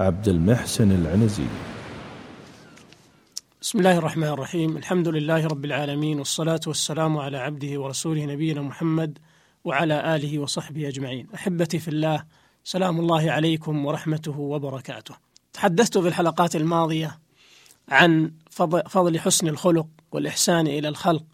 عبد المحسن العنزي. بسم الله الرحمن الرحيم. الحمد لله رب العالمين والصلاة والسلام على عبده ورسوله نبينا محمد وعلى آله وصحبه أجمعين. أحبتي في الله سلام الله عليكم ورحمته وبركاته. تحدثت في الحلقات الماضية عن فضل حسن الخلق والإحسان إلى الخلق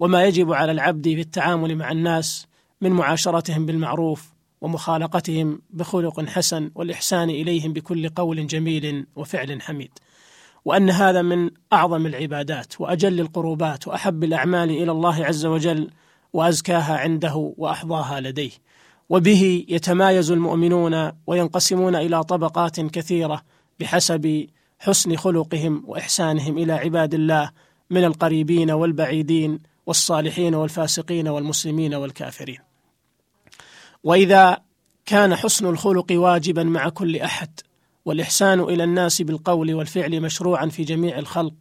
وما يجب على العبد في التعامل مع الناس من معاشرتهم بالمعروف ومخالقتهم بخلق حسن والإحسان إليهم بكل قول جميل وفعل حميد. وأن هذا من أعظم العبادات وأجل القربات وأحب الأعمال إلى الله عز وجل وأزكاها عنده وأحظاها لديه. وبه يتمايز المؤمنون وينقسمون إلى طبقات كثيرة بحسب حسن خلقهم وإحسانهم إلى عباد الله من القريبين والبعيدين والصالحين والفاسقين والمسلمين والكافرين. وإذا كان حسن الخلق واجبا مع كل أحد والإحسان إلى الناس بالقول والفعل مشروعا في جميع الخلق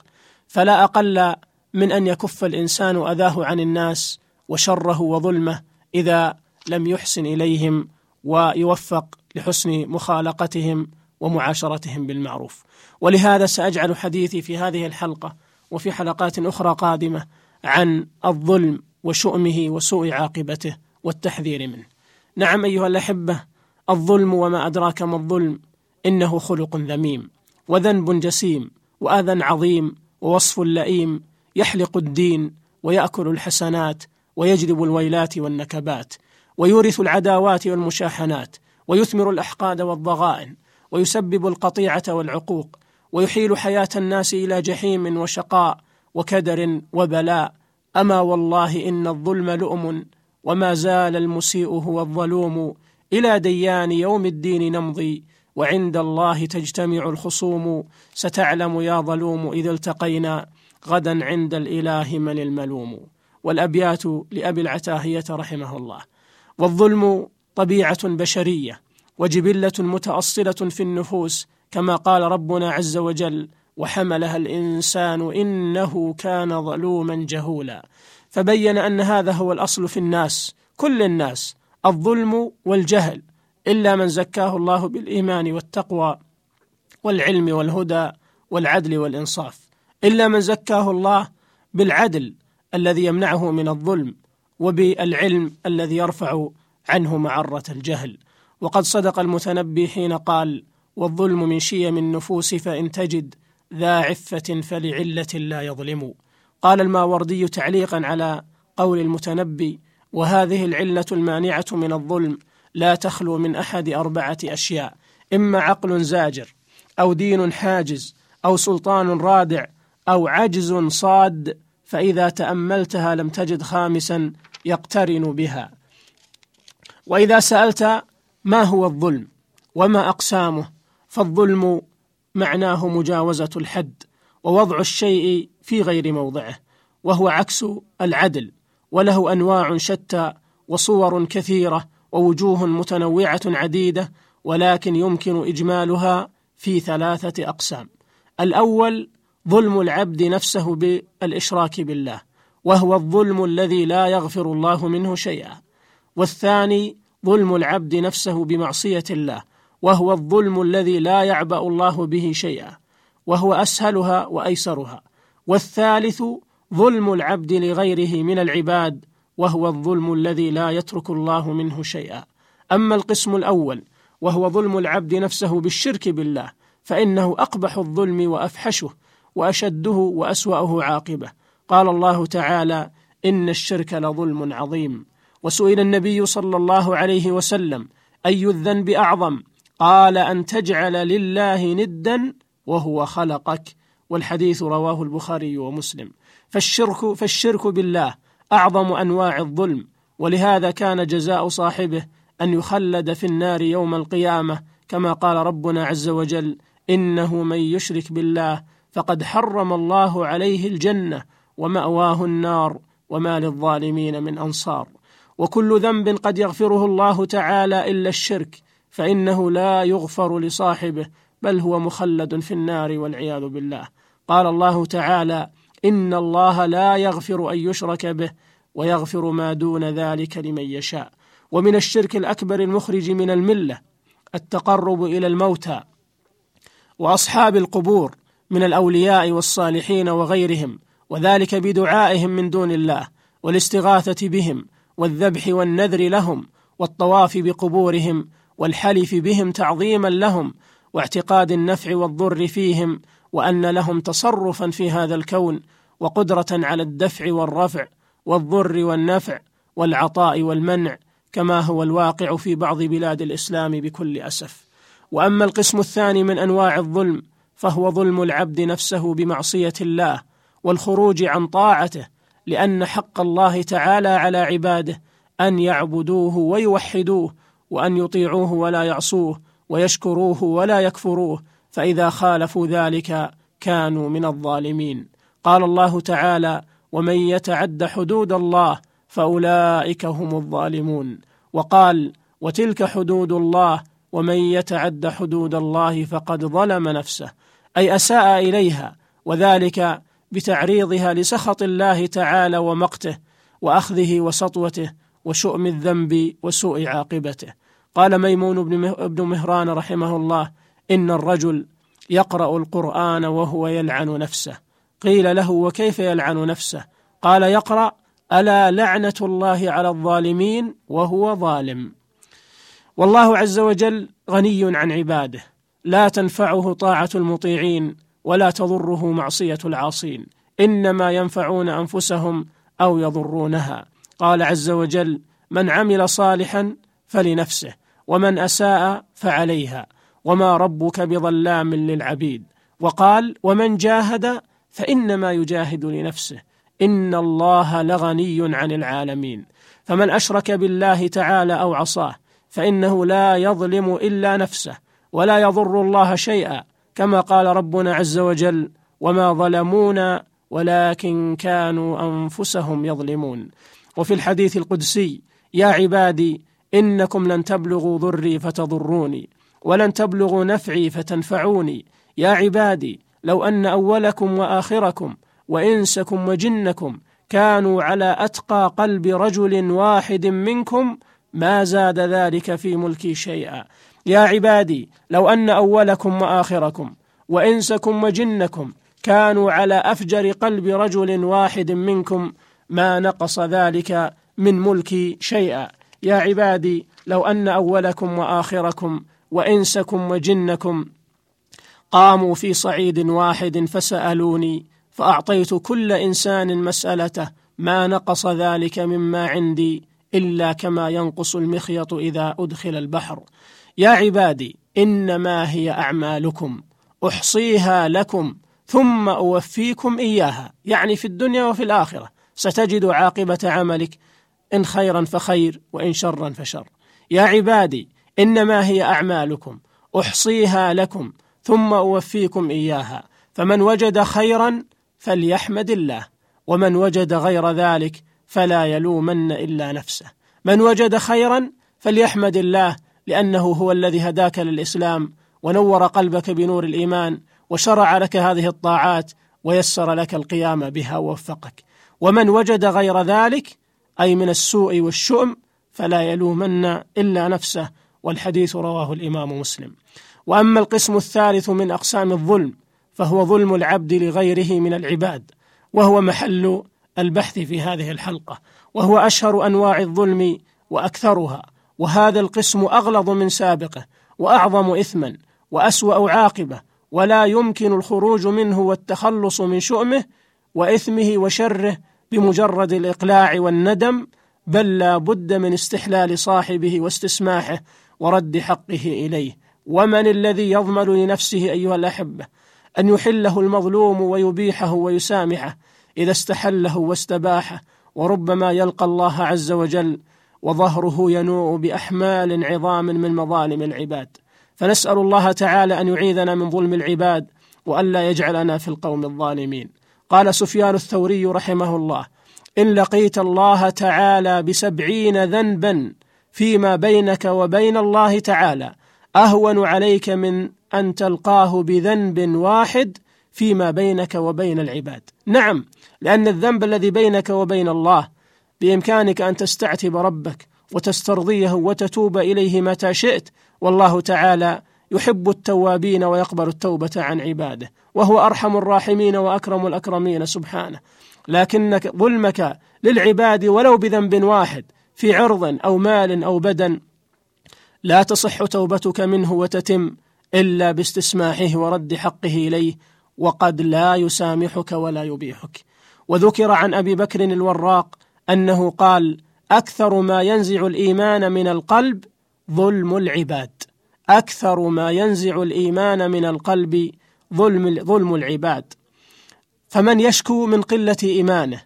فلا أقل من أن يكف الإنسان أذاه عن الناس وشره وظلمه إذا لم يحسن إليهم ويوفق لحسن مخالقتهم ومعاشرتهم بالمعروف. ولهذا سأجعل حديثي في هذه الحلقة وفي حلقات أخرى قادمة عن الظلم وشؤمه وسوء عاقبته والتحذير منه. نعم أيها الأحبة الظلم وما أدراك ما الظلم إنه خلق ذميم وذنب جسيم واذى عظيم ووصف لئيم يحلق الدين ويأكل الحسنات ويجلب الويلات والنكبات ويورث العداوات والمشاحنات ويثمر الأحقاد والضغائن ويسبب القطيعة والعقوق ويحيل حياة الناس إلى جحيم وشقاء وكدر وبلاء. أما والله إن الظلم لؤم وما زال المسيء هو الظلوم إلى ديان يوم الدين نمضي وعند الله تجتمع الخصوم. ستعلم يا ظلوم إذا التقينا غدا عند الإله من الملوم. والأبيات لأبي العتاهية رحمه الله. والظلم طبيعة بشرية وجبلة متأصلة في النفوس كما قال ربنا عز وجل وحملها الإنسان إنه كان ظلوما جهولا فبين أن هذا هو الأصل في الناس كل الناس الظلم والجهل إلا من زكاه الله بالإيمان والتقوى والعلم والهدى والعدل والإنصاف إلا من زكاه الله بالعدل الذي يمنعه من الظلم وبالعلم الذي يرفع عنه معرة الجهل. وقد صدق المتنبي حين قال والظلم من شيم النفوس فإن تجد ذا عفة فلعلة لا يظلم. قال الماوردي تعليقا على قول المتنبي وهذه العلة المانعة من الظلم لا تخلو من أحد أربعة أشياء إما عقل زاجر أو دين حاجز أو سلطان رادع أو عجز صاد فإذا تأملتها لم تجد خامسا يقترن بها. وإذا سألت ما هو الظلم وما أقسامه فالظلم معناه مجاوزة الحد ووضع الشيء في غير موضعه وهو عكس العدل وله أنواع شتى وصور كثيرة ووجوه متنوعة عديدة ولكن يمكن إجمالها في ثلاثة أقسام. الأول ظلم العبد نفسه بالإشراك بالله وهو الظلم الذي لا يغفر الله منه شيئا. والثاني ظلم العبد نفسه بمعصية الله وهو الظلم الذي لا يعبأ الله به شيئا وهو أسهلها وأيسرها. والثالث ظلم العبد لغيره من العباد وهو الظلم الذي لا يترك الله منه شيئا. أما القسم الأول وهو ظلم العبد نفسه بالشرك بالله فإنه أقبح الظلم وأفحشه وأشده وأسوأه عاقبة. قال الله تعالى إن الشرك لظلم عظيم. وسئل النبي صلى الله عليه وسلم أي الذنب أعظم؟ قال أن تجعل لله ندا وهو خلقك. والحديث رواه البخاري ومسلم. فالشرك فالشرك بالله أعظم أنواع الظلم ولهذا كان جزاء صاحبه أن يخلد في النار يوم القيامة كما قال ربنا عز وجل إنه من يشرك بالله فقد حرم الله عليه الجنة ومأواه النار وما للظالمين من أنصار. وكل ذنب قد يغفره الله تعالى إلا الشرك فإنه لا يغفر لصاحبه بل هو مخلد في النار والعياذ بالله. قال الله تعالى إن الله لا يغفر أن يشرك به ويغفر ما دون ذلك لمن يشاء. ومن الشرك الأكبر المخرج من الملة التقرب إلى الموتى وأصحاب القبور من الأولياء والصالحين وغيرهم وذلك بدعائهم من دون الله والاستغاثة بهم والذبح والنذر لهم والطواف بقبورهم والحلف بهم تعظيما لهم واعتقاد النفع والضر فيهم وأن لهم تصرفا في هذا الكون وقدرة على الدفع والرفع والضر والنفع والعطاء والمنع كما هو الواقع في بعض بلاد الإسلام بكل أسف. وأما القسم الثاني من أنواع الظلم فهو ظلم العبد نفسه بمعصية الله والخروج عن طاعته لأن حق الله تعالى على عباده أن يعبدوه ويوحدوه وأن يطيعوه ولا يعصوه ويشكروه ولا يكفروه فإذا خالفوا ذلك كانوا من الظالمين. قال الله تعالى ومن يتعد حدود الله فأولئك هم الظالمون وقال وتلك حدود الله ومن يتعد حدود الله فقد ظلم نفسه أي أساء إليها وذلك بتعريضها لسخط الله تعالى ومقته وأخذه وسطوته وشؤم الذنب وسوء عاقبته. قال ميمون بن مهران رحمه الله إن الرجل يقرأ القرآن وهو يلعن نفسه. قيل له وكيف يلعن نفسه؟ قال يقرأ ألا لعنة الله على الظالمين وهو ظالم. والله عز وجل غني عن عباده. لا تنفعه طاعة المطيعين ولا تضره معصية العاصين. إنما ينفعون أنفسهم أو يضرونها. قال عز وجل من عمل صالحا فلنفسه. ومن أساء فعليها وما ربك بظلام للعبيد. وقال ومن جاهد فإنما يجاهد لنفسه. إن الله لغني عن العالمين. فمن أشرك بالله تعالى أو عصاه فإنه لا يظلم إلا نفسه ولا يضر الله شيئا كما قال ربنا عز وجل وما ظلمونا ولكن كانوا أنفسهم يظلمون. وفي الحديث القدسي يا عبادي إنكم لن تبلغوا ضري فتضروني ولن تبلغوا نفعي فتنفعوني. يا عبادي لو أن أولكم وآخركم وإنسكم وجنكم كانوا على أتقى قلب رجل واحد منكم ما زاد ذلك في ملكي شيئا. يا عبادي لو أن أولكم وآخركم وإنسكم وجنكم كانوا على أفجر قلب رجل واحد منكم ما نقص ذلك من ملكي شيئا. يا عبادي لو أن أولكم وآخركم وإنسكم وجنكم قاموا في صعيد واحد فسألوني فأعطيت كل إنسان مسألته ما نقص ذلك مما عندي إلا كما ينقص المخيط إذا أدخل البحر. يا عبادي إنما هي أعمالكم أحصيها لكم ثم أوفيكم إياها. يعني في الدنيا وفي الآخرة ستجد عاقبة عملك إن خيرا فخير وإن شرا فشر. يا عبادي إنما هي أعمالكم أحصيها لكم ثم أوفيكم إياها. فمن وجد خيرا فليحمد الله ومن وجد غير ذلك فلا يلومن إلا نفسه. من وجد خيرا فليحمد الله لأنه هو الذي هداك للإسلام ونور قلبك بنور الإيمان وشرع لك هذه الطاعات ويسر لك القيام بها ووفقك. ومن وجد غير ذلك أي من السوء والشؤم فلا يلومن إلا نفسه والحديث رواه الإمام مسلم. وأما القسم الثالث من أقسام الظلم فهو ظلم العبد لغيره من العباد وهو محل البحث في هذه الحلقة وهو أشهر أنواع الظلم وأكثرها وهذا القسم أغلظ من سابقه وأعظم اثما وأسوأ عاقبة ولا يمكن الخروج منه والتخلص من شؤمه وإثمه وشره بمجرد الإقلاع والندم بل لا بد من استحلال صاحبه واستسماحه ورد حقه إليه. ومن الذي يضمن لنفسه أيها الاحبه أن يحله المظلوم ويبيحه ويسامحه إذا استحله واستباحه وربما يلقى الله عز وجل وظهره ينوء بأحمال عظام من مظالم العباد. فنسأل الله تعالى أن يعيذنا من ظلم العباد وألا يجعلنا في القوم الظالمين. قال سفيان الثوري رحمه الله إن لقيت الله تعالى بسبعين ذنبا فيما بينك وبين الله تعالى أهون عليك من أن تلقاه بذنب واحد فيما بينك وبين العباد. نعم لأن الذنب الذي بينك وبين الله بإمكانك أن تستعتب ربك وتسترضيه وتتوب إليه متى شئت والله تعالى يحب التوابين ويقبل التوبة عن عباده وهو أرحم الراحمين وأكرم الأكرمين سبحانه. لكنك ظلمك للعباد ولو بذنب واحد في عرض أو مال أو بدن لا تصح توبتك منه وتتم إلا باستسماحه ورد حقه إليه وقد لا يسامحك ولا يبيحك. وذكر عن أبي بكر الوراق أنه قال أكثر ما ينزع الإيمان من القلب ظلم العباد. أكثر ما ينزع الإيمان من القلب ظلم ظلم العباد. فمن يشكو من قلة إيمانه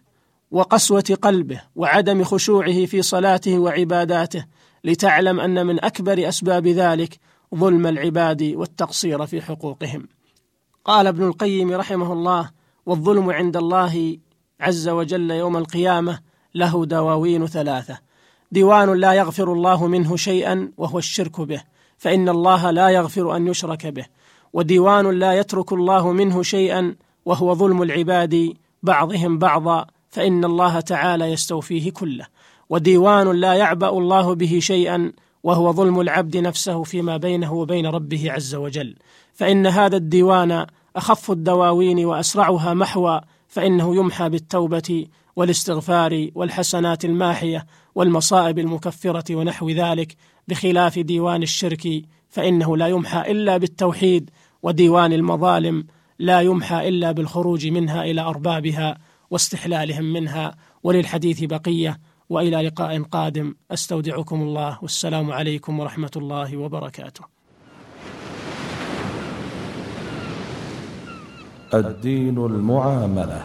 وقسوة قلبه وعدم خشوعه في صلاته وعباداته لتعلم أن من أكبر أسباب ذلك ظلم العباد والتقصير في حقوقهم. قال ابن القيم رحمه الله والظلم عند الله عز وجل يوم القيامة له دواوين ثلاثة. ديوان لا يغفر الله منه شيئا وهو الشرك به. فإن الله لا يغفر أن يشرك به وديوان لا يترك الله منه شيئا وهو ظلم العباد بعضهم بعضا فإن الله تعالى يستوفيه كله. وديوان لا يعبأ الله به شيئا وهو ظلم العبد نفسه فيما بينه وبين ربه عز وجل. فإن هذا الديوان أخف الدواوين وأسرعها محوى فإنه يمحى بالتوبة والاستغفار والحسنات الماحية والمصائب المكفرة ونحو ذلك بخلاف ديوان الشرك فإنه لا يمحى إلا بالتوحيد وديوان المظالم لا يمحى إلا بالخروج منها إلى أربابها واستحلالهم منها. وللحديث بقية وإلى لقاء قادم. أستودعكم الله. والسلام عليكم ورحمة الله وبركاته. الدين المعاملة.